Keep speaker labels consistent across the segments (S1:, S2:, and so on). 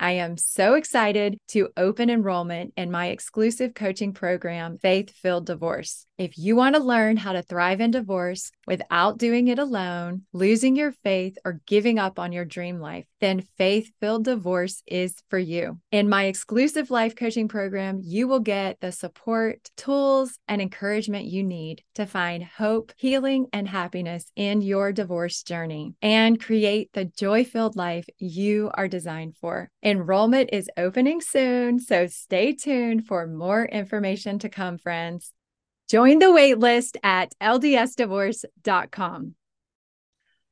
S1: I am so excited to open enrollment in my exclusive coaching program, Faith Filled Divorce. If you want to learn how to thrive in divorce without doing it alone, losing your faith, or giving up on your dream life, then Faith Filled Divorce is for you. In my exclusive life coaching program, you will get the support, tools, and encouragement you need to find hope, healing, and happiness in your divorce journey and create the joy filled life you are designed for. Enrollment is opening soon, so stay tuned for more information to come, friends. Join the waitlist at ldsdivorce.com.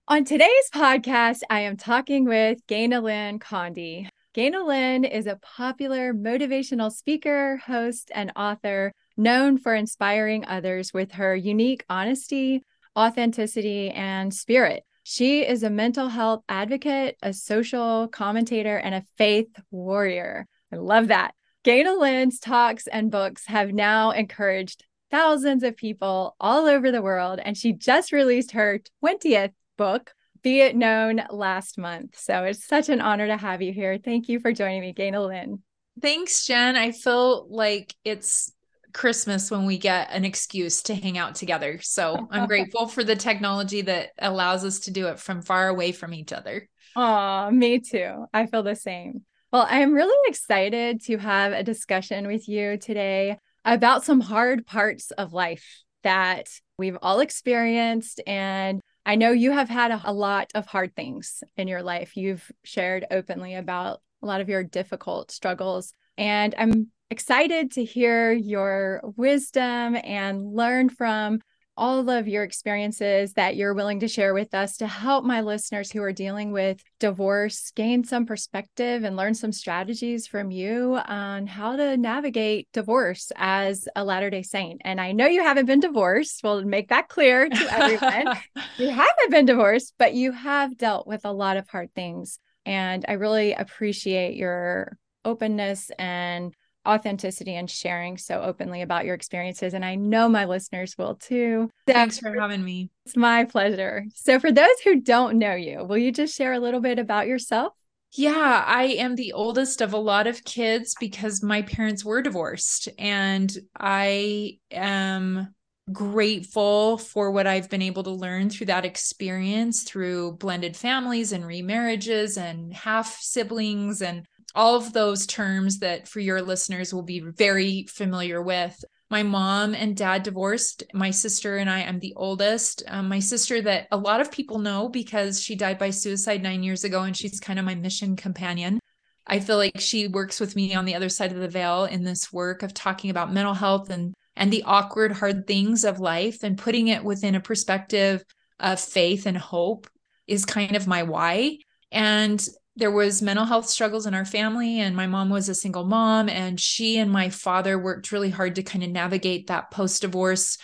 S1: On today's podcast, I am talking with Ganel-Lyn Condie. Ganel-Lyn is a popular motivational speaker, host, and author known for inspiring others with her unique honesty, authenticity, and spirit. She is a mental health advocate, a social commentator, and a faith warrior. I love that. Ganel-Lyn's talks and books have now encouraged thousands of people all over the world. And she just released her 20th book, Be It Known, last month. So it's such an honor to have you here. Thank you for joining me, Ganel-Lyn.
S2: Thanks, Jen. I feel like it's Christmas when we get an excuse to hang out together. So I'm grateful for the technology that allows us to do it from far away from each other.
S1: Oh, me too. I feel the same. Well, I'm really excited to have a discussion with you today about some hard parts of life that we've all experienced. And I know you have had a, a, lot of hard things in your life. You've shared openly about a lot of your difficult struggles. And I'm excited to hear your wisdom and learn from all of your experiences that you're willing to share with us to help my listeners who are dealing with divorce gain some perspective and learn some strategies from you on how to navigate divorce as a Latter day Saint. And I know you haven't been divorced. We'll make that clear to everyone. you haven't been divorced, but you have dealt with a lot of hard things. And I really appreciate your openness and authenticity and sharing so openly about your experiences. And I know my listeners will too.
S2: Thanks for having me.
S1: It's my pleasure. So, for those who don't know you, will you just share a little bit about yourself?
S2: Yeah, I am the oldest of a lot of kids because my parents were divorced. And I am grateful for what I've been able to learn through that experience through blended families and remarriages and half siblings and all of those terms that for your listeners will be very familiar with. My mom and dad divorced. My sister and I, I'm the oldest. Um, my sister, that a lot of people know because she died by suicide nine years ago, and she's kind of my mission companion. I feel like she works with me on the other side of the veil in this work of talking about mental health and and the awkward hard things of life and putting it within a perspective of faith and hope is kind of my why and there was mental health struggles in our family and my mom was a single mom and she and my father worked really hard to kind of navigate that post divorce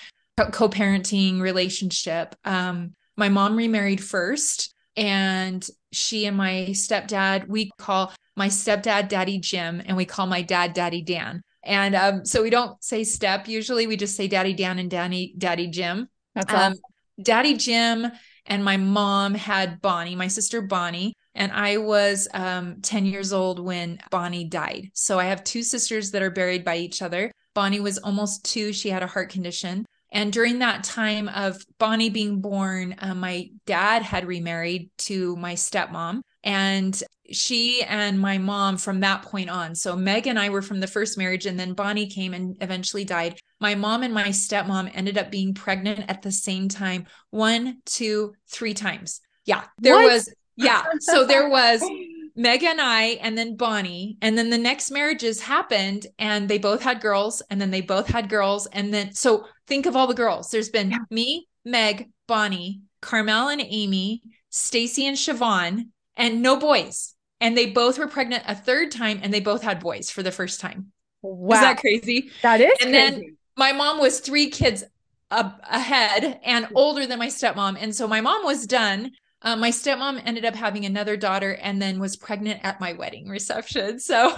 S2: co-parenting relationship. Um, my mom remarried first and she and my stepdad we call my stepdad daddy jim and we call my dad daddy dan. And um, so we don't say step usually we just say daddy dan and daddy daddy jim.
S1: That's um, awesome.
S2: daddy jim and my mom had bonnie my sister bonnie and I was um, 10 years old when Bonnie died. So I have two sisters that are buried by each other. Bonnie was almost two, she had a heart condition. And during that time of Bonnie being born, uh, my dad had remarried to my stepmom. And she and my mom from that point on. So Meg and I were from the first marriage, and then Bonnie came and eventually died. My mom and my stepmom ended up being pregnant at the same time one, two, three times. Yeah, there what? was yeah. So there was Meg and I, and then Bonnie. And then the next marriages happened, and they both had girls, and then they both had girls. And then, so think of all the girls. There's been yeah. me, Meg, Bonnie, Carmel and Amy, Stacy and Siobhan, and no boys. And they both were pregnant a third time and they both had boys for the first time. Wow. Is that crazy?
S1: That is
S2: and
S1: crazy.
S2: then my mom was three kids ahead and older than my stepmom. And so my mom was done. Um, my stepmom ended up having another daughter and then was pregnant at my wedding reception. So,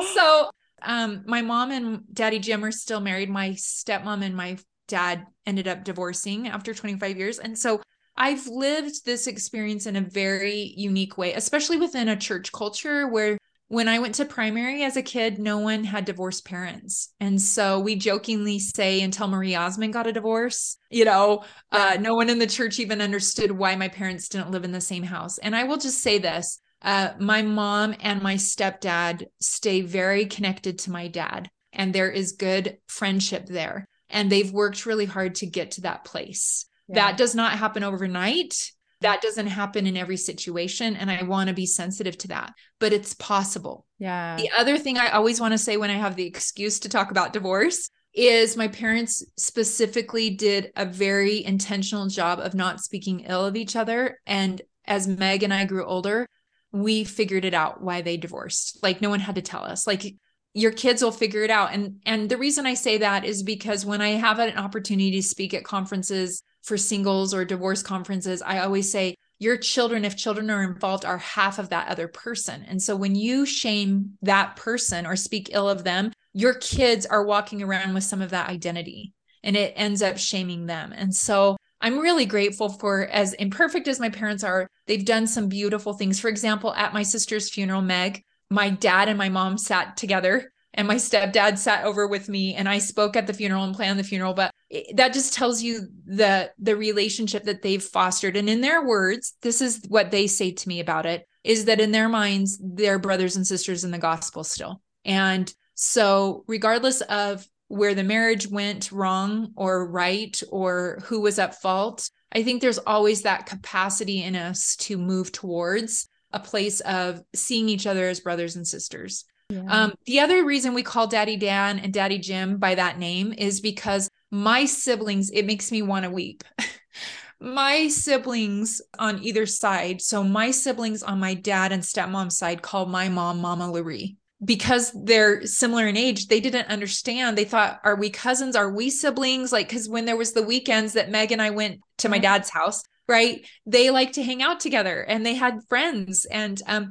S2: so um, my mom and daddy Jim are still married. My stepmom and my dad ended up divorcing after 25 years. And so I've lived this experience in a very unique way, especially within a church culture where when I went to primary as a kid, no one had divorced parents. And so we jokingly say until Marie Osmond got a divorce, you know, uh, no one in the church even understood why my parents didn't live in the same house. And I will just say this uh, my mom and my stepdad stay very connected to my dad, and there is good friendship there. And they've worked really hard to get to that place. Yeah. That does not happen overnight that doesn't happen in every situation and i want to be sensitive to that but it's possible.
S1: Yeah.
S2: The other thing i always want to say when i have the excuse to talk about divorce is my parents specifically did a very intentional job of not speaking ill of each other and as meg and i grew older we figured it out why they divorced. Like no one had to tell us. Like your kids will figure it out and and the reason i say that is because when i have an opportunity to speak at conferences for singles or divorce conferences, I always say, your children, if children are involved, are half of that other person. And so when you shame that person or speak ill of them, your kids are walking around with some of that identity and it ends up shaming them. And so I'm really grateful for, as imperfect as my parents are, they've done some beautiful things. For example, at my sister's funeral, Meg, my dad and my mom sat together and my stepdad sat over with me and I spoke at the funeral and planned the funeral. But that just tells you the the relationship that they've fostered and in their words this is what they say to me about it is that in their minds they're brothers and sisters in the gospel still and so regardless of where the marriage went wrong or right or who was at fault i think there's always that capacity in us to move towards a place of seeing each other as brothers and sisters yeah. Um, the other reason we call Daddy Dan and Daddy Jim by that name is because my siblings, it makes me want to weep. my siblings on either side, so my siblings on my dad and stepmom's side call my mom Mama Lurie. Because they're similar in age, they didn't understand. They thought, are we cousins? Are we siblings? Like, because when there was the weekends that Meg and I went to my dad's house, right? They like to hang out together and they had friends. And um,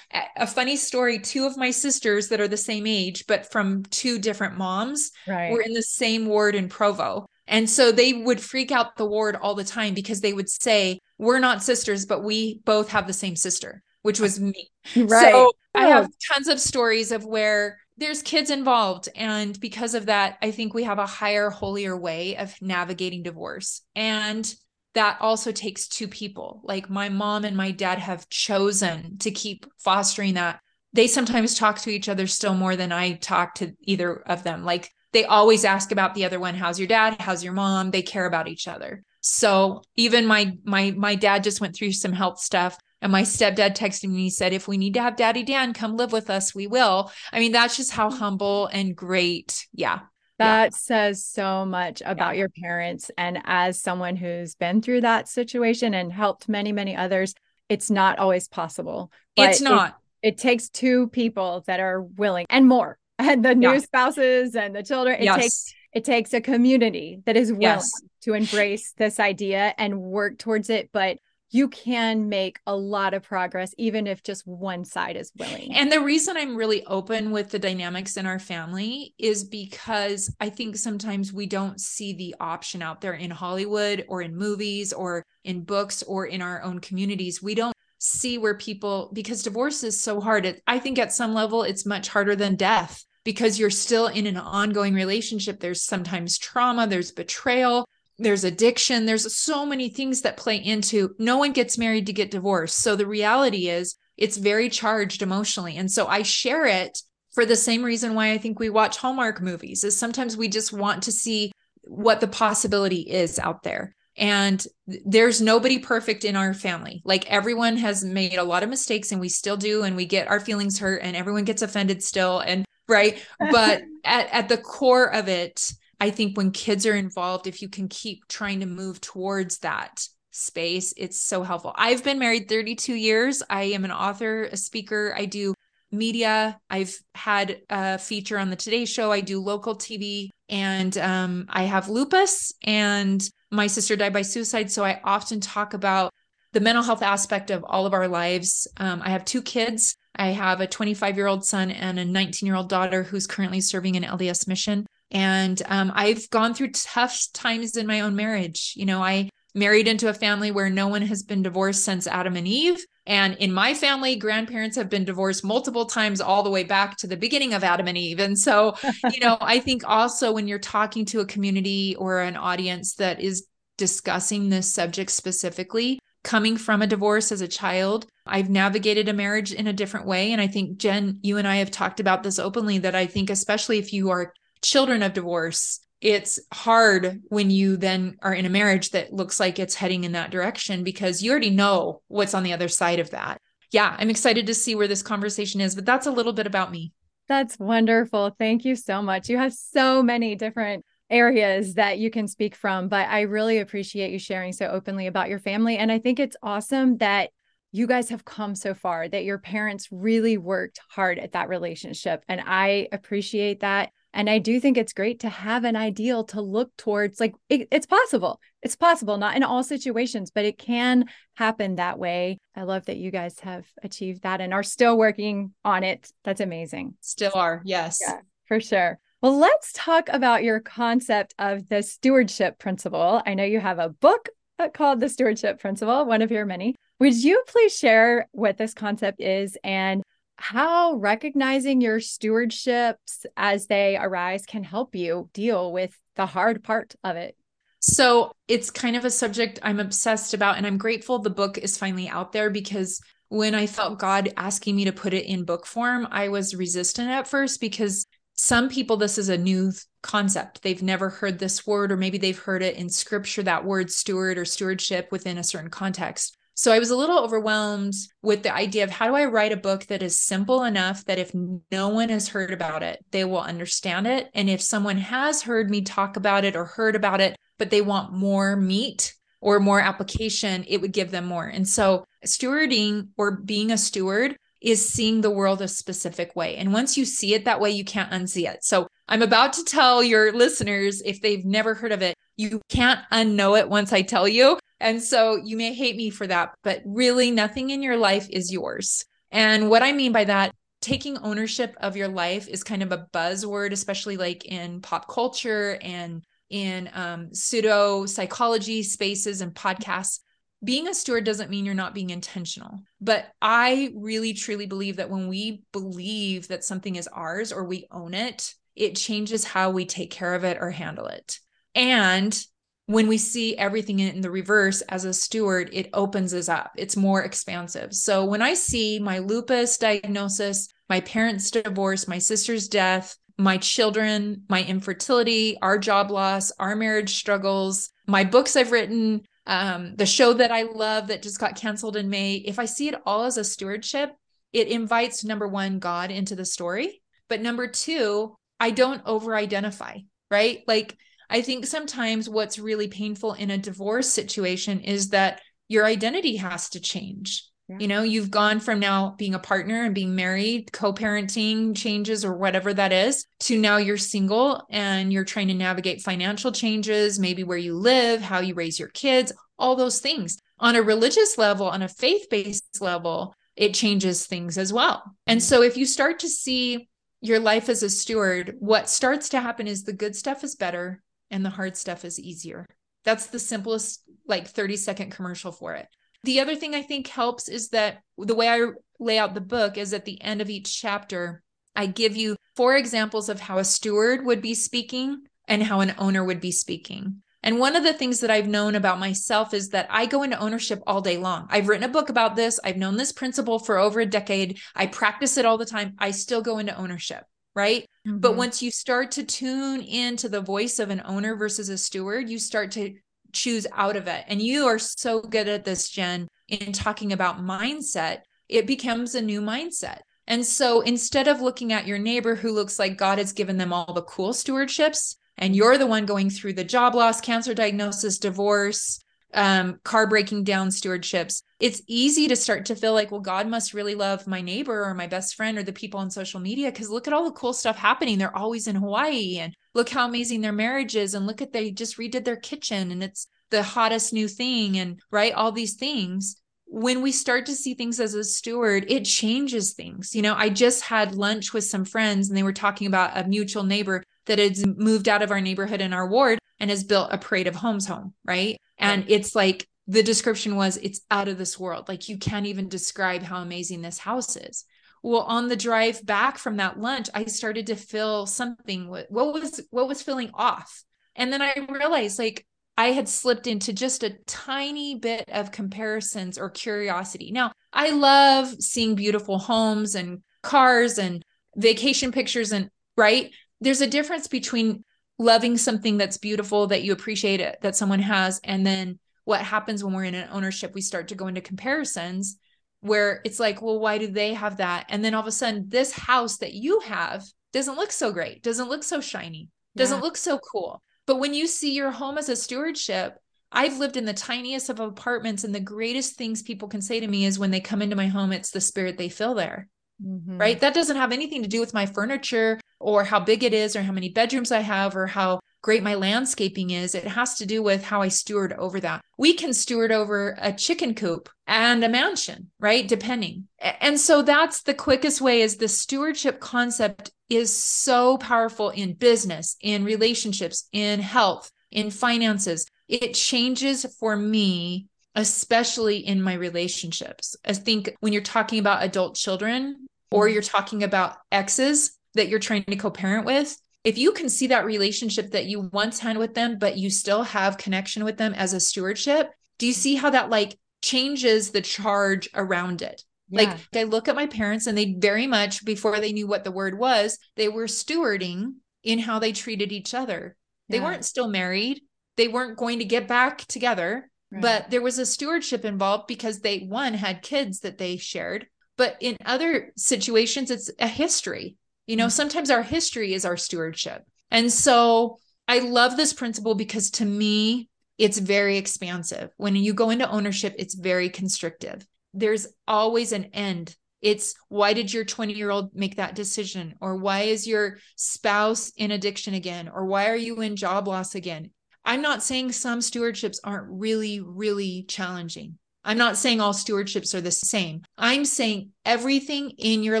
S2: a funny story two of my sisters that are the same age but from two different moms right. were in the same ward in provo. And so they would freak out the ward all the time because they would say we're not sisters but we both have the same sister which was me. Right. So i have tons of stories of where there's kids involved. And because of that i think we have a higher holier way of navigating divorce. And that also takes two people. Like my mom and my dad have chosen to keep fostering that. They sometimes talk to each other still more than I talk to either of them. Like they always ask about the other one, how's your dad? How's your mom? They care about each other. So even my my my dad just went through some health stuff and my stepdad texted me and he said if we need to have daddy Dan come live with us, we will. I mean that's just how mm-hmm. humble and great. Yeah.
S1: That yeah. says so much about yeah. your parents. And as someone who's been through that situation and helped many, many others, it's not always possible.
S2: It's not.
S1: It, it, takes two people that are willing and more. And the new yeah. spouses and the children. It yes. takes it takes a community that is willing yes. to embrace this idea and work towards it. But you can make a lot of progress even if just one side is willing.
S2: And the reason I'm really open with the dynamics in our family is because I think sometimes we don't see the option out there in Hollywood or in movies or in books or in our own communities. We don't see where people because divorce is so hard. I think at some level it's much harder than death because you're still in an ongoing relationship. There's sometimes trauma, there's betrayal, there's addiction there's so many things that play into no one gets married to get divorced. So the reality is it's very charged emotionally. And so i share it for the same reason why i think we watch hallmark movies is sometimes we just want to see what the possibility is out there. And there's nobody perfect in our family. Like everyone has made a lot of mistakes and we still do and we get our feelings hurt and everyone gets offended still and right? But at, at the core of it I think when kids are involved, if you can keep trying to move towards that space. It's so helpful. I've been married 32 years. I am an author, a speaker. I do media. I've had a feature on the Today Show. I do local TV, and um, I have lupus, and my sister died by suicide. So I often talk about the mental health aspect of all of our lives. Um, I have two kids. I have a 25 year old son and a 19 year old daughter who's currently serving an LDS mission. And um, I've gone through tough times in my own marriage. You know, I married into a family where no one has been divorced since Adam and Eve. And in my family, grandparents have been divorced multiple times, all the way back to the beginning of Adam and Eve. And so, you know, I think also when you're talking to a community or an audience that is discussing this subject specifically, coming from a divorce as a child, I've navigated a marriage in a different way. And I think, Jen, you and I have talked about this openly that I think, especially if you are children of divorce, it's hard when you then are in a marriage that looks like it's heading in that direction because you already know what's on the other side of that. Yeah, I'm excited to see where this conversation is, but that's a little bit about me.
S1: That's wonderful. Thank you so much. You have so many different areas that you can speak from, but I really appreciate you sharing so openly about your family. And I think it's awesome that you guys have come so far, that your parents really worked hard at that relationship. And I appreciate that. And I do think it's great to have an ideal to look towards. Like it, it's possible. It's possible, not in all situations, but it can happen that way. I love that you guys have achieved that and are still working on it. That's amazing.
S2: Still are. Yes.
S1: Yeah, for sure. Well, let's talk about your concept of the stewardship principle. I know you have a book called The Stewardship Principle, one of your many. Would you please share what this concept is and how recognizing your stewardships as they arise can help you deal with the hard part of it.
S2: So it's kind of a subject I'm obsessed about, and I'm grateful the book is finally out there because when I felt God asking me to put it in book form, I was resistant at first because some people, this is a new concept. They've never heard this word, or maybe they've heard it in scripture, that word steward or stewardship within a certain context. So I was a little overwhelmed with the idea of how do I write a book that is simple enough that if no one has heard about it, they will understand it. And if someone has heard me talk about it or heard about it, but they want more meat or more application, it would give them more. And so stewarding or being a steward is seeing the world a specific way. And once you see it that way, you can't unsee it. So I'm about to tell your listeners, if they've never heard of it, you can't unknow it once I tell you. And so you may hate me for that, but really nothing in your life is yours. And what I mean by that, taking ownership of your life is kind of a buzzword, especially like in pop culture and in um, pseudo psychology spaces and podcasts. Being a steward doesn't mean you're not being intentional. But I really truly believe that when we believe that something is ours or we own it, it changes how we take care of it or handle it. And when we see everything in the reverse as a steward, it opens us up. It's more expansive. So when I see my lupus diagnosis, my parents' divorce, my sister's death, my children, my infertility, our job loss, our marriage struggles, my books I've written, um, the show that I love that just got canceled in May, if I see it all as a stewardship, it invites number one, God into the story. But number two, I don't over identify, right? Like, I think sometimes what's really painful in a divorce situation is that your identity has to change. Yeah. You know, you've gone from now being a partner and being married, co parenting changes or whatever that is, to now you're single and you're trying to navigate financial changes, maybe where you live, how you raise your kids, all those things. On a religious level, on a faith based level, it changes things as well. And mm-hmm. so if you start to see your life as a steward, what starts to happen is the good stuff is better and the hard stuff is easier. That's the simplest, like 30 second commercial for it. The other thing I think helps is that the way I lay out the book is at the end of each chapter, I give you four examples of how a steward would be speaking and how an owner would be speaking. And one of the things that I've known about myself is that I go into ownership all day long. I've written a book about this. I've known this principle for over a decade. I practice it all the time. I still go into ownership right? Mm-hmm. But once you start to tune into the voice of an owner versus a steward, you start to choose out of it. And you are so good at this, Jen, in talking about mindset, it becomes a new mindset. And so instead of looking at your neighbor who looks like God has given them all the cool stewardships, and you're the one going through the job loss, cancer diagnosis, divorce, um, car breaking down stewardships, it's easy to start to feel like, well, God must really love my neighbor or my best friend or the people on social media because look at all the cool stuff happening. They're always in Hawaii and look how amazing their marriage is. And look at they just redid their kitchen and it's the hottest new thing and right, all these things. When we start to see things as a steward, it changes things. You know, I just had lunch with some friends and they were talking about a mutual neighbor that has moved out of our neighborhood in our ward and has built a parade of homes home, right? And it's like the description was it's out of this world. Like you can't even describe how amazing this house is. Well, on the drive back from that lunch, I started to feel something what was what was feeling off. And then I realized like I had slipped into just a tiny bit of comparisons or curiosity. Now, I love seeing beautiful homes and cars and vacation pictures and right? There's a difference between loving something that's beautiful that you appreciate it that someone has and then what happens when we're in an ownership we start to go into comparisons where it's like well why do they have that and then all of a sudden this house that you have doesn't look so great doesn't look so shiny doesn't yeah. look so cool but when you see your home as a stewardship I've lived in the tiniest of apartments, and the greatest things people can say to me is when they come into my home, it's the spirit they feel there. Mm-hmm. Right. That doesn't have anything to do with my furniture or how big it is or how many bedrooms I have or how great my landscaping is. It has to do with how I steward over that. We can steward over a chicken coop and a mansion, right? Depending. And so that's the quickest way is the stewardship concept is so powerful in business, in relationships, in health, in finances. It changes for me especially in my relationships. I think when you're talking about adult children or mm-hmm. you're talking about exes that you're trying to co parent with, if you can see that relationship that you once had with them, but you still have connection with them as a stewardship, do you see how that like changes the charge around it? Yeah. Like I look at my parents and they very much before they knew what the word was, they were stewarding in how they treated each other. Yeah. They weren't still married. They weren't going to get back together but there was a stewardship involved because they one had kids that they shared but in other situations it's a history. You know mm-hmm. sometimes our history is our stewardship. And so i love this principle because to me it's very expansive. When you go into ownership it's very constrictive. There's always an end. It's why did your 20 year old make that decision? Or why is your spouse in addiction again? Or why are you in job loss again I'm not saying some stewardships aren't really, really challenging. I'm not saying all stewardships are the same. I'm saying everything in your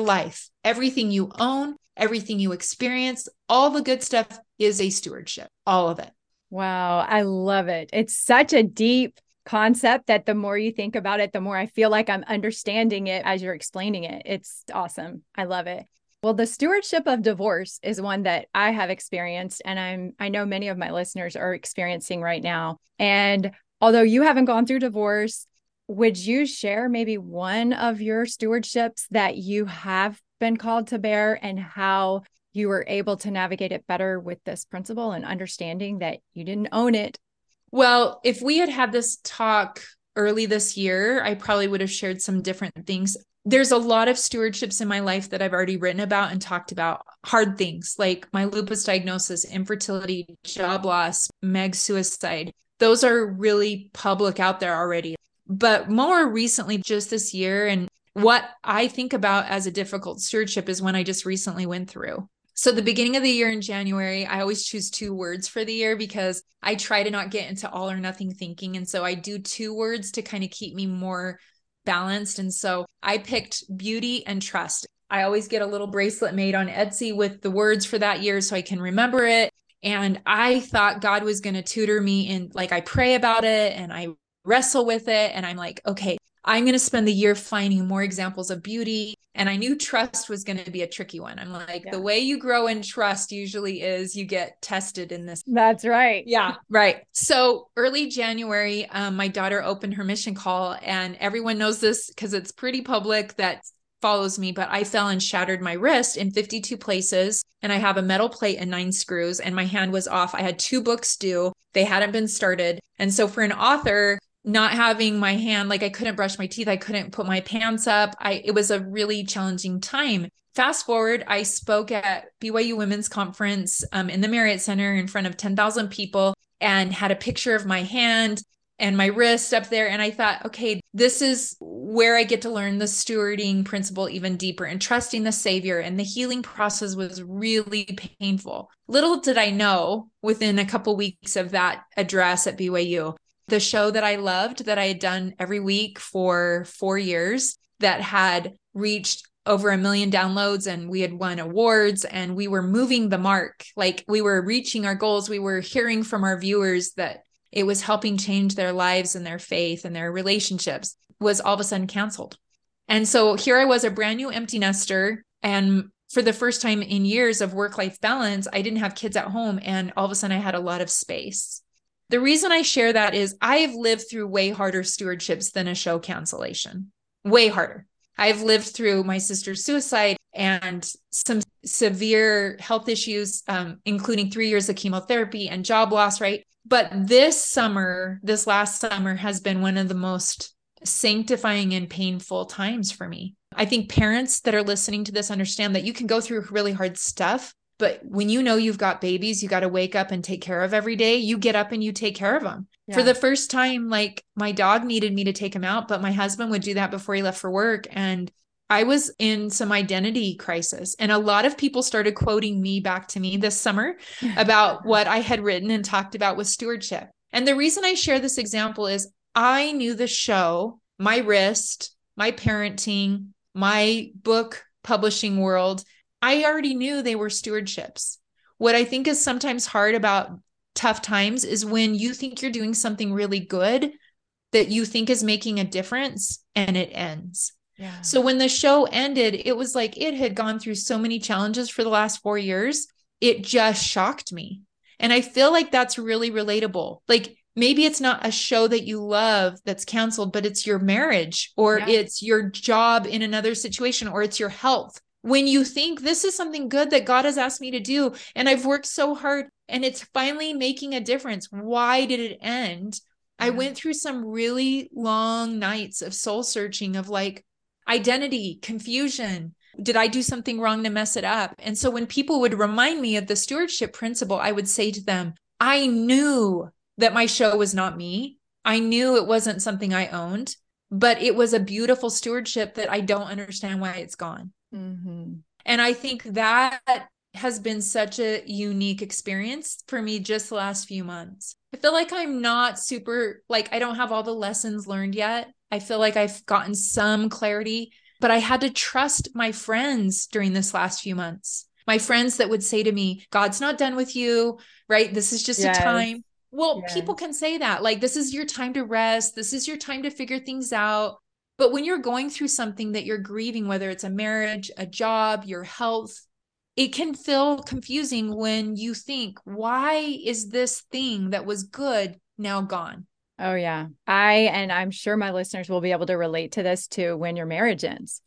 S2: life, everything you own, everything you experience, all the good stuff is a stewardship, all of it.
S1: Wow, I love it. It's such a deep concept that the more you think about it, the more I feel like I'm understanding it as you're explaining it. It's awesome. I love it. Well, the stewardship of divorce is one that I have experienced and I'm I know many of my listeners are experiencing right now. And although you haven't gone through divorce, would you share maybe one of your stewardships that you have been called to bear and how you were able to navigate it better with this principle and understanding that you didn't own it?
S2: Well, if we had had this talk early this year, I probably would have shared some different things there's a lot of stewardships in my life that I've already written about and talked about hard things like my lupus diagnosis, infertility, job loss, Meg suicide. Those are really public out there already. But more recently, just this year, and what I think about as a difficult stewardship is when I just recently went through. So, the beginning of the year in January, I always choose two words for the year because I try to not get into all or nothing thinking. And so I do two words to kind of keep me more balanced. And so I picked beauty and trust. I always get a little bracelet made on Etsy with the words for that year so I can remember it. And I thought God was going to tutor me in, like, I pray about it and I wrestle with it. And I'm like, okay, I'm going to spend the year finding more examples of beauty and I knew trust was going to be a tricky one. I'm like, yeah. the way you grow in trust usually is you get tested in this.
S1: That's right.
S2: Yeah, right. So early January, um, my daughter opened her mission call, and everyone knows this because it's pretty public that follows me, but I fell and shattered my wrist in 52 places. And I have a metal plate and nine screws, and my hand was off. I had two books due, they hadn't been started. And so for an author, not having my hand like I couldn't brush my teeth, I couldn't put my pants up. I it was a really challenging time. Fast forward, I spoke at BYU Women's Conference um, in the Marriott Center in front of 10,000 people and had a picture of my hand and my wrist up there. And I thought, okay, this is where I get to learn the stewarding principle even deeper and trusting the Savior. And the healing process was really painful. Little did I know within a couple weeks of that address at BYU, the show that I loved that I had done every week for four years that had reached over a million downloads and we had won awards and we were moving the mark. Like we were reaching our goals. We were hearing from our viewers that it was helping change their lives and their faith and their relationships was all of a sudden canceled. And so here I was, a brand new empty nester. And for the first time in years of work life balance, I didn't have kids at home. And all of a sudden I had a lot of space. The reason I share that is I've lived through way harder stewardships than a show cancellation, way harder. I've lived through my sister's suicide and some severe health issues, um, including three years of chemotherapy and job loss, right? But this summer, this last summer, has been one of the most sanctifying and painful times for me. I think parents that are listening to this understand that you can go through really hard stuff, but when you know you've got babies, you got to wake up and take care of every day. You get up and you take care of them. Yeah. For the first time, like my dog needed me to take him out, but my husband would do that before he left for work. And I was in some identity crisis. And a lot of people started quoting me back to me this summer about what I had written and talked about with stewardship. And the reason I share this example is I knew the show, my wrist, my parenting, my book publishing world I already knew they were stewardships. What I think is sometimes hard about tough times is when you think you're doing something really good that you think is making a difference and it ends. Yeah. So when the show ended, it was like it had gone through so many challenges for the last 4 years. It just shocked me. And I feel like that's really relatable. Like maybe it's not a show that you love that's canceled, but it's your marriage or yeah. it's your job in another situation or it's your health when you think this is something good that God has asked me to do and I've worked so hard and it's finally making a difference. Why did it end? Yeah. I mm-hmm. went through some really long nights of soul searching of like identity, confusion. Did I do something wrong to mess it up? And so when people would remind me of the stewardship principle, I would say to them, I knew that my show was not me. I knew it wasn't something I owned, but it was a beautiful stewardship that I don't understand why it's gone. Mm-hmm. And I think that has been such a unique experience for me just the last few months. I feel like I'm not super, like, I don't have all the lessons learned yet. I feel like I've gotten some clarity, but I had to trust my friends during this last few months. My friends that would say to me, God's not done with you, right? This is just yes. a time. Well, yes. people can say that. Like, this is your time to rest. This is your time to figure things out. But when you're going through something that you're grieving, whether it's a marriage, a job, your health, it can feel confusing when you think, why is this thing that was good now gone?
S1: Oh, yeah. I, and I'm sure my listeners will be able to relate to this too when your marriage ends.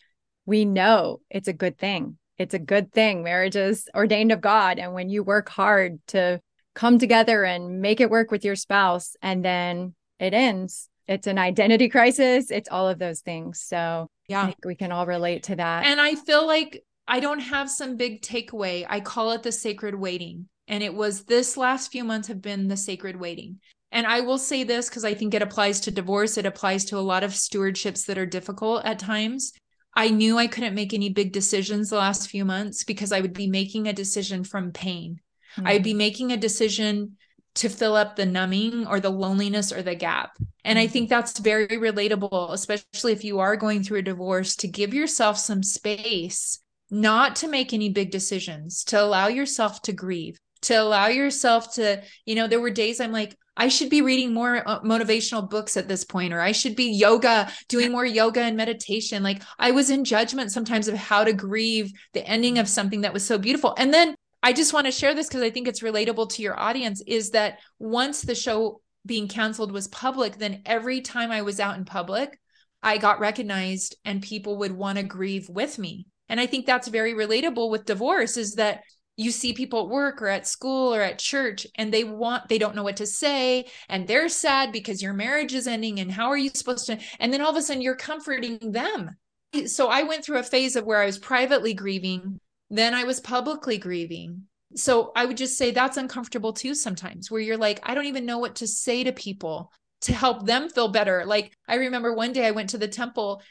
S1: We know it's a good thing. It's a good thing. Marriage is ordained of God. And when you work hard to come together and make it work with your spouse, and then it ends, it's an identity crisis it's all of those things. So yeah. we can all relate to that.
S2: And i feel like i don't have some big takeaway. I call it the sacred waiting. And it was this last few months have been the sacred waiting. And i will say this because i think it applies to divorce it applies to a lot of stewardships that are difficult at times. I knew i couldn't make any big decisions the last few months because i would be making a decision from pain. Mm-hmm. i'd be making a decision to fill up the numbing or the loneliness or the gap. And I mm-hmm. think that's very relatable, especially if you are going through a divorce, to give yourself some space, not to make any big decisions, to allow yourself to grieve, to allow yourself to, you know, there were days I'm like, I should be reading more uh, motivational books at this point, or I should be yoga, doing more yoga and meditation. Like I was in judgment sometimes of how to grieve the ending of something that was so beautiful. And then I just want to share this because I think it's relatable to your audience is that once the show being canceled was public, then every time I was out in public, I got recognized and people would want to grieve with me. And I think that's very relatable with divorce is that you see people at work or at school or at church and they want they don't know what to say and they're sad because your marriage is ending and how are you supposed to and then all of a sudden you're comforting them so i went through a phase of where i was privately grieving then I was publicly grieving. So I would just say that's uncomfortable too sometimes, where you're like, I don't even know what to say to people. to help them feel better. Like I remember one day I went to the temple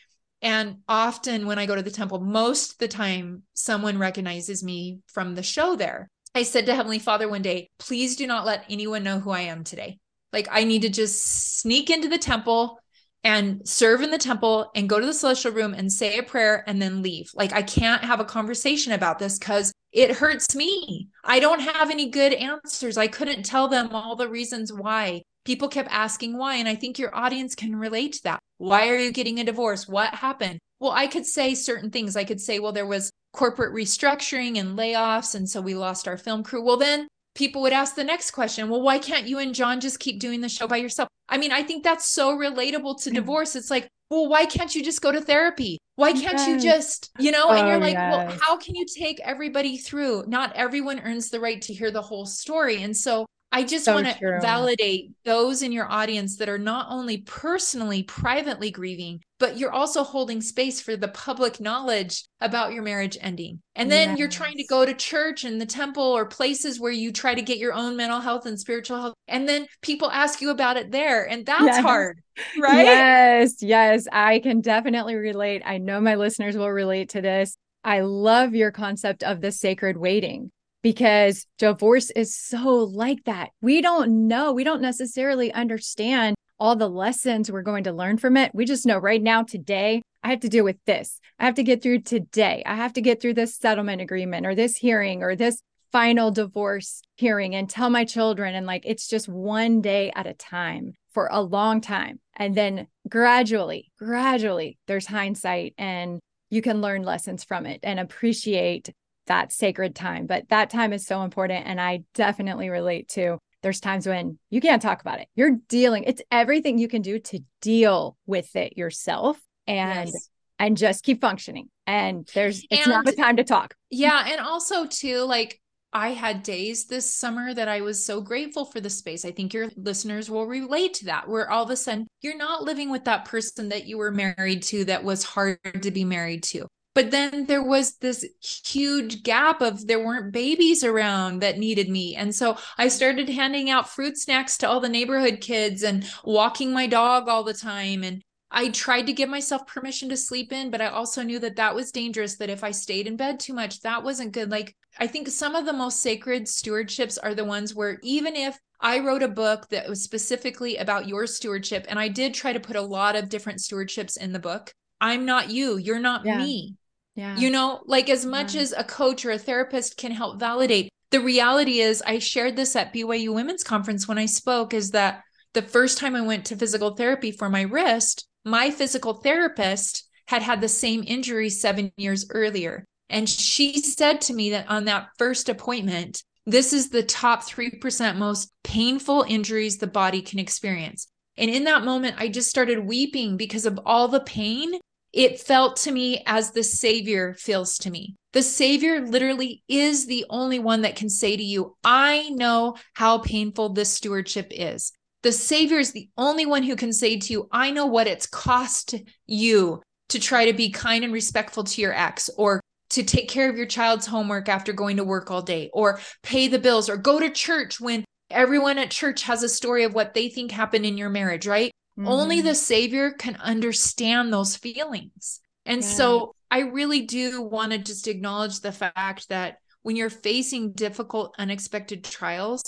S2: and often when I go to the temple, most the time someone recognizes me from the show there. I said to Heavenly Father one day, please do not let anyone know who I am today. Like I need to just sneak into the temple and serve in the temple and go to the celestial room and say a prayer and then leave. Like I can't have a conversation about this cuz it hurts me. I don't have any good answers. I couldn't tell them all the reasons why. People kept asking why and I think your audience can relate to that. Why are you getting a divorce? What happened? Well, I could say certain things. I could say, well, there was corporate restructuring and layoffs. And so we lost our film crew. Well, then people would ask the next question well why can't you and john just keep doing the show by yourself i mean i think that's so relatable to mm. divorce it's like well why can't you just go to therapy why can't yes. you just you know oh, and you're oh, like yes. well how can you take everybody through not everyone earns the right to hear the whole story and so I just so want to validate those in your audience that are not only personally, privately grieving, but you're also holding space for the public knowledge about your marriage ending. And then yes. you're trying to go to church and the temple or places where you try to get your own mental health and spiritual health. And then people ask you about it there. And that's yes. hard, right?
S1: Yes, yes. I can definitely relate. I know my listeners will relate to this. I love your concept of the sacred waiting because divorce is so like that. We don't know, we don't necessarily understand all the lessons we're going to learn from it. We just know right now, today, I have to deal with this. I have to get through today. I have to get through this settlement agreement or this hearing or this final divorce hearing and tell my children. And like, it's just one day at a time for a long time. And then gradually, gradually, there's hindsight and you can learn lessons from it and appreciate that sacred time. But that time is so important. And I definitely relate to there's times when you can't talk about it. You're dealing, it's everything you can do to deal with it yourself and yes. and just keep functioning. And there's it's and, not the time to talk.
S2: Yeah. And also too, like I had days this summer that I was so grateful for the space. I think your listeners will relate to that, where all of a sudden you're not living with that person that you were married to that was hard to be married to. But then there was this huge gap of there weren't babies around that needed me. And so I started handing out fruit snacks to all the neighborhood kids and walking my dog all the time. And I tried to give myself permission to sleep in, but I also knew that that was dangerous, that if I stayed in bed too much, that wasn't good. Like, I think some of the most sacred stewardships are the ones where even if I wrote a book that was specifically about your stewardship, and I did try to put a lot of different stewardships in the book. I'm not you. You're not yeah. me. Yeah. You know, like as much yeah. as a coach or a therapist can help validate, the reality is I shared this at BYU Women's Conference when I spoke is that the first time I went to physical therapy for my wrist, my physical therapist had had the same injury 7 years earlier. And she said to me that on that first appointment, this is the top 3% most painful injuries the body can experience. And in that moment, I just started weeping because of all the pain it felt to me as the Savior feels to me. The Savior literally is the only one that can say to you, I know how painful this stewardship is. The Savior is the only one who can say to you, I know what it's cost you to try to be kind and respectful to your ex or to take care of your child's homework after going to work all day or pay the bills or go to church when everyone at church has a story of what they think happened in your marriage, right? Mm-hmm. Only the Savior can understand those feelings. And yeah. so I really do want to just acknowledge the fact that when you're facing difficult, unexpected trials,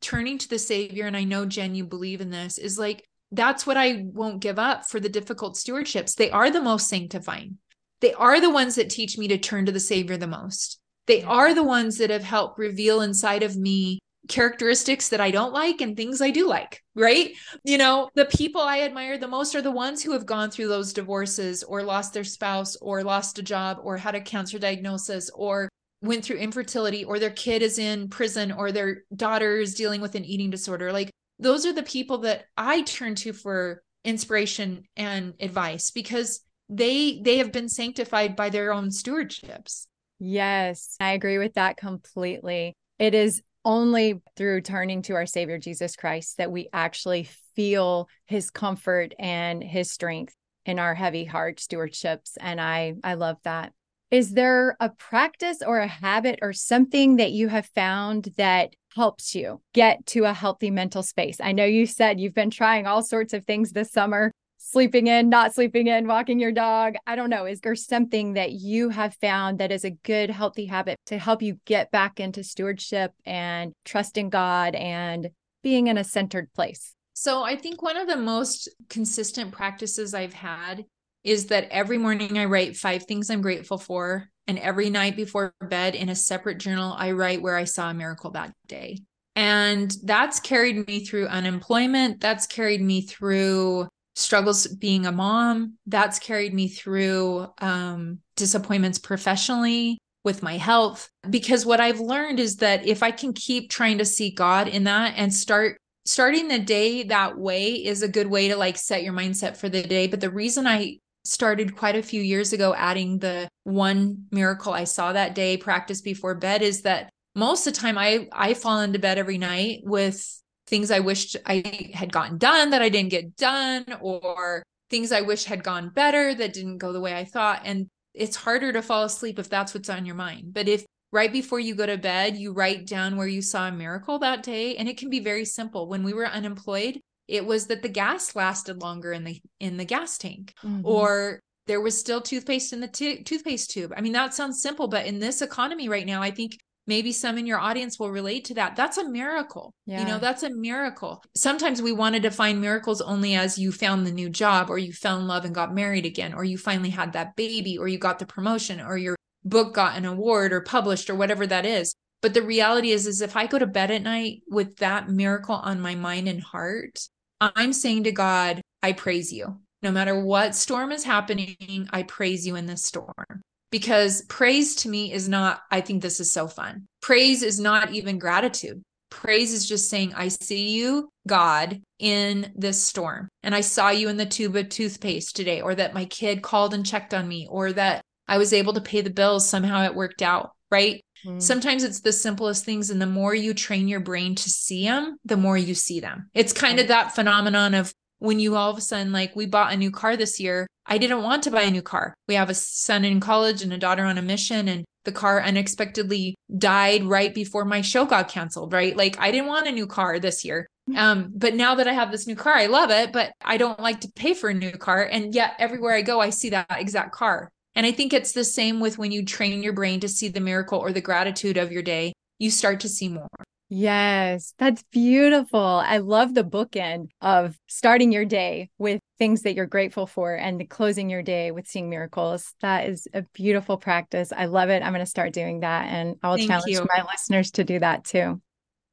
S2: turning to the Savior, and I know, Jen, you believe in this, is like, that's what I won't give up for the difficult stewardships. They are the most sanctifying. They are the ones that teach me to turn to the Savior the most. They are the ones that have helped reveal inside of me characteristics that I don't like and things I do like, right? You know, the people I admire the most are the ones who have gone through those divorces or lost their spouse or lost a job or had a cancer diagnosis or went through infertility or their kid is in prison or their daughter is dealing with an eating disorder. Like those are the people that I turn to for inspiration and advice because they they have been sanctified by their own stewardships.
S1: Yes, I agree with that completely. It is only through turning to our Savior Jesus Christ that we actually feel his comfort and his strength in our heavy heart stewardships. And I I love that. Is there a practice or a habit or something that you have found that helps you get to a healthy mental space? I know you said you've been trying all sorts of things this summer sleeping in, not sleeping in, walking your dog. I don't know. Is there something that you have found that is a good, healthy habit to help you get back into stewardship and trust in God and being in a centered place?
S2: So, I think one of the most consistent practices I've had is that every morning I write five things I'm grateful for. And every night before bed in a separate journal, I write where I saw a miracle that day. And that's carried me through unemployment. That's carried me through struggles being a mom. That's carried me through um, disappointments professionally with my health. Because what I've learned is that if I can keep trying to see God in that and start starting the day that way is a good way to like set your mindset for the day. But the reason I started quite a few years ago adding the one miracle I saw that day practice before bed is that most of the time I I fall into bed every night with things I wished I had gotten done that I didn't get done or things I wish had gone better that didn't go the way I thought and it's harder to fall asleep if that's what's on your mind. But if right before you go to bed you write down where you saw a miracle that day and it can be very simple. When we were unemployed, it was that the gas lasted longer in the in the gas tank mm-hmm. or there was still toothpaste in the t- toothpaste tube i mean that sounds simple but in this economy right now i think maybe some in your audience will relate to that that's a miracle yeah. you know that's a miracle sometimes we want to define miracles only as you found the new job or you fell in love and got married again or you finally had that baby or you got the promotion or your book got an award or published or whatever that is but the reality is is if i go to bed at night with that miracle on my mind and heart I'm saying to God, I praise you. No matter what storm is happening, I praise you in this storm. Because praise to me is not, I think this is so fun. Praise is not even gratitude. Praise is just saying, I see you, God, in this storm. And I saw you in the tube of toothpaste today, or that my kid called and checked on me, or that I was able to pay the bills. Somehow it worked out, right? Mm. Sometimes it's the simplest things. And the more you train your brain to see them, the more you see them. It's kind of that phenomenon of when you all of a sudden, like, we bought a new car this year. I didn't want to buy a new car. We have a son in college and a daughter on a mission, and the car unexpectedly died right before my show got canceled, right? Like, I didn't want a new car this year. Mm. Um, but now that I have this new car, I love it, but I don't like to pay for a new car. And yet everywhere I go, I see that exact car. And I think it's the same with when you train your brain to see the miracle or the gratitude of your day, you start to see more.
S1: Yes, that's beautiful. I love the bookend of starting your day with things that you're grateful for and closing your day with seeing miracles. That is a beautiful practice. I love it. I'm going to start doing that and I'll Thank challenge you. my listeners to do that too.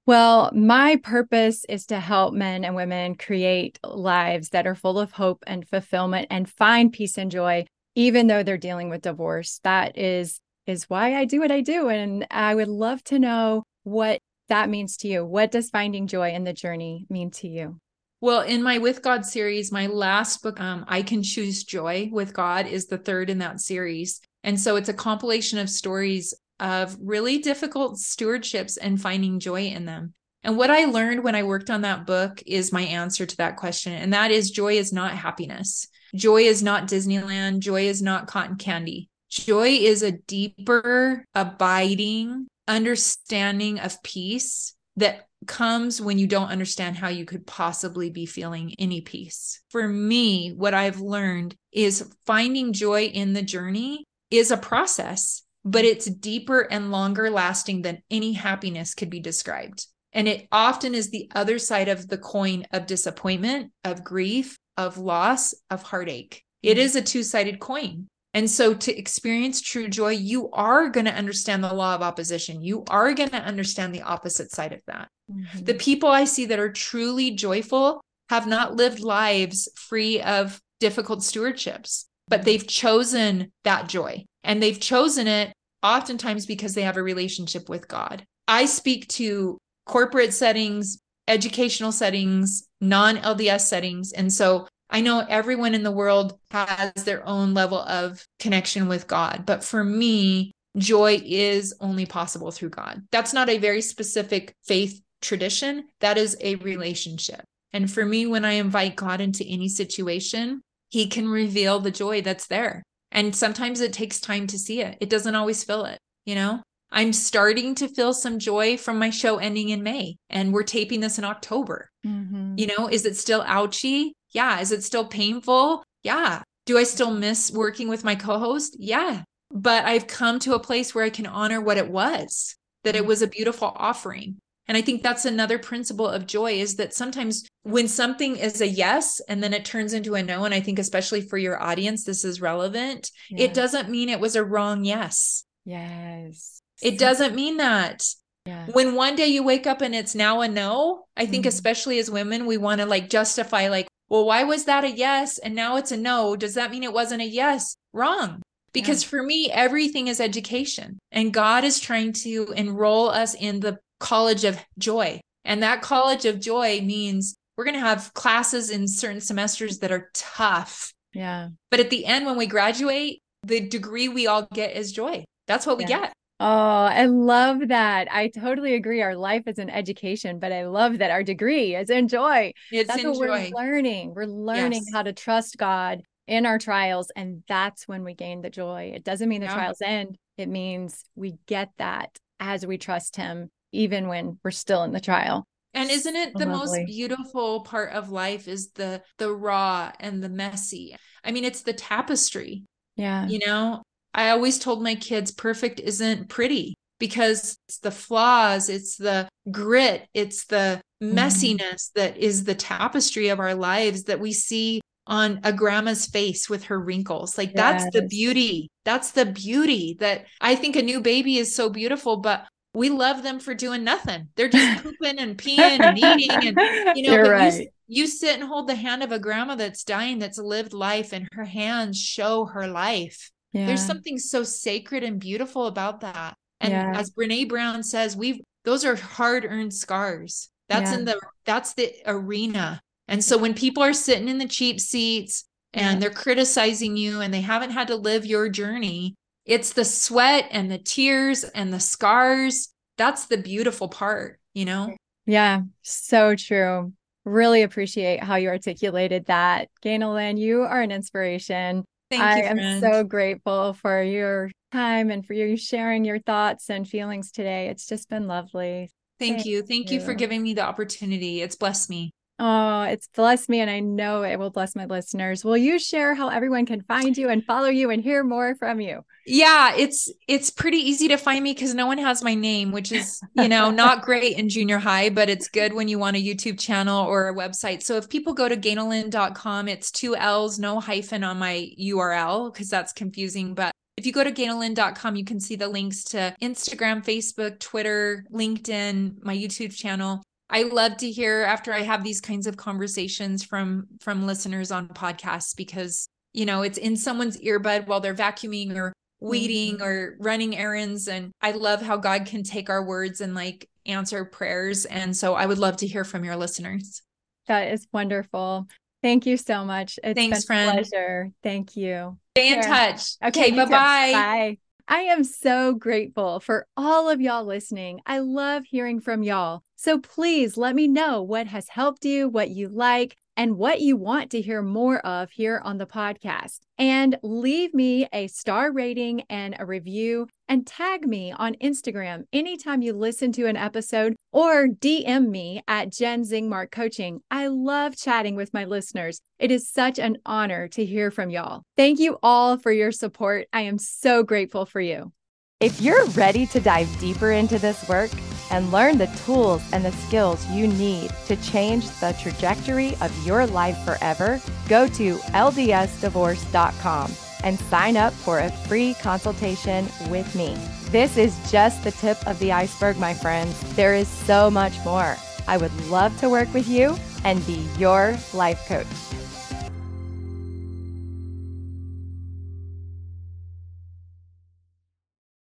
S1: Well, my purpose is to help men and women create lives that are full of hope and fulfillment and find peace and joy even though they're dealing with divorce. That is is why I do what I do and I would love to know what that means to you. What does finding joy in the journey mean to you?
S2: Well, in my With God series, my last book, um, I Can Choose Joy with God, is the third in that series. And so it's a compilation of stories of really difficult stewardships and finding joy in them. And what I learned when I worked on that book is my answer to that question. And that is joy is not happiness. Joy is not Disneyland. Joy is not cotton candy. Joy is a deeper, abiding understanding of peace that comes when you don't understand how you could possibly be feeling any peace. For me, what I've learned is finding joy in the journey is a process, but it's deeper and longer lasting than any happiness could be described. And it often is the other side of the coin of disappointment, of grief, of loss, of heartache. It mm-hmm. a two sided coin. And so to experience true joy, you are going to understand the law of opposition. You are going to understand the opposite side of that. Mm-hmm. The people I see that are truly joyful have not lived lives free of difficult stewardships, but mm-hmm. they've chosen that joy. And they've chosen it oftentimes because they have a relationship with God. I speak to corporate settings, educational settings, non LDS settings. And so I know everyone in the world has their own level of connection with God. But for me, joy is only possible through God. That's not a very specific faith tradition, that is a relationship. And for me, when I invite God into any situation, he can reveal the joy that's there. And sometimes it takes time to see it. It doesn't always feel it, you know? I'm starting to feel some joy from my show ending in May, and we're taping this in October. Mm-hmm. You know, is it still ouchy? Yeah. Is it still painful? Yeah. Do I still miss working with my co host? Yeah. But I've come to a place where I can honor what it was, that it mm-hmm. was a beautiful offering. And I think that's another principle of joy is that sometimes when something is a yes and then it turns into a no, and I think especially for your audience, this is relevant, it doesn't mean it was a wrong yes.
S1: Yes.
S2: It doesn't mean that. Yeah. When one day you wake up and it's now a no, I think, mm-hmm. especially as women, we want to like justify, like, well, why was that a yes and now it's a no? Does that mean it wasn't a yes? Wrong. Because yeah. for me, everything is education, and God is trying to enroll us in the college of joy. And that college of joy means we're going to have classes in certain semesters that are tough.
S1: Yeah.
S2: But at the end, when we graduate, the degree we all get is joy. That's what we yeah. get.
S1: Oh, I love that. I totally agree. Our life is an education, but I love that our degree is in joy.
S2: It's
S1: that's
S2: in
S1: what joy. we're learning. We're learning yes. how to trust God in our trials. And that's when we gain the joy. It doesn't mean the yeah. trials end. It means we get that as we trust him, even when we're still in the trial.
S2: And isn't it the Lovely. most beautiful part of life is the the raw and the messy. I mean, it's the tapestry.
S1: Yeah.
S2: You know, I always told my kids perfect isn't pretty because it's the flaws, it's the grit, it's the mm-hmm. messiness that is the tapestry of our lives that we see on a grandma's face with her wrinkles. Like yes. that's the beauty. That's the beauty that I think a new baby is so beautiful, but we love them for doing nothing. They're just pooping and peeing and eating. And, you know, right. you, you sit and hold the hand of a grandma that's dying, that's lived life, and her hands show her life. Yeah. There's something so sacred and beautiful about that. And yeah. as Brene Brown says, we've those are hard-earned scars. That's yeah. in the that's the arena. And so when people are sitting in the cheap seats and they're criticizing you and they haven't had to live your journey, it's the sweat and the tears and the scars. That's the beautiful part, you know?
S1: Yeah, so true. Really appreciate how you articulated that. Ganel-Lyn, you are an inspiration.
S2: Thank
S1: I
S2: you. I
S1: am so grateful for your time and for you sharing your thoughts and feelings today. It's just been lovely.
S2: Thank, Thank you. Thank you. you for giving me the opportunity. It's blessed me.
S1: Oh, it's blessed me, and I know it will bless my listeners. Will you share how everyone can find you and follow you and hear more from you?
S2: Yeah, it's it's pretty easy to find me because no one has my name, which is you know not great in junior high, but it's good when you want a YouTube channel or a website. So if people go to ganellyn.com, it's two L's, no hyphen on my URL because that's confusing. But if you go to ganellyn.com, you can see the links to Instagram, Facebook, Twitter, LinkedIn, my YouTube channel. I love to hear after I have these kinds of conversations from from listeners on podcasts because you know it's in someone's earbud while they're vacuuming or weeding mm-hmm. or running errands and I love how God can take our words and like answer prayers and so I would love to hear from your listeners.
S1: That is wonderful. Thank you so much. It's
S2: Thanks,
S1: been
S2: friend.
S1: a pleasure. Thank you.
S2: Stay in touch.
S1: Okay,
S2: okay bye-bye.
S1: Bye. I am so grateful for all of y'all listening. I love hearing from y'all. So please let me know what has helped you, what you like, and what you want to hear more of here on the podcast. And leave me a star rating and a review and tag me on Instagram anytime you listen to an episode or DM me at Jen Zingmark Coaching. I love chatting with my listeners. It is such an honor to hear from y'all. Thank you all for your support. I am so grateful for you. If you're ready to dive deeper into this work, and learn the tools and the skills you need to change the trajectory of your life forever, go to ldsdivorce.com and sign up for a free consultation with me. This is just the tip of the iceberg, my friends. There is so much more. I would love to work with you and be your life coach.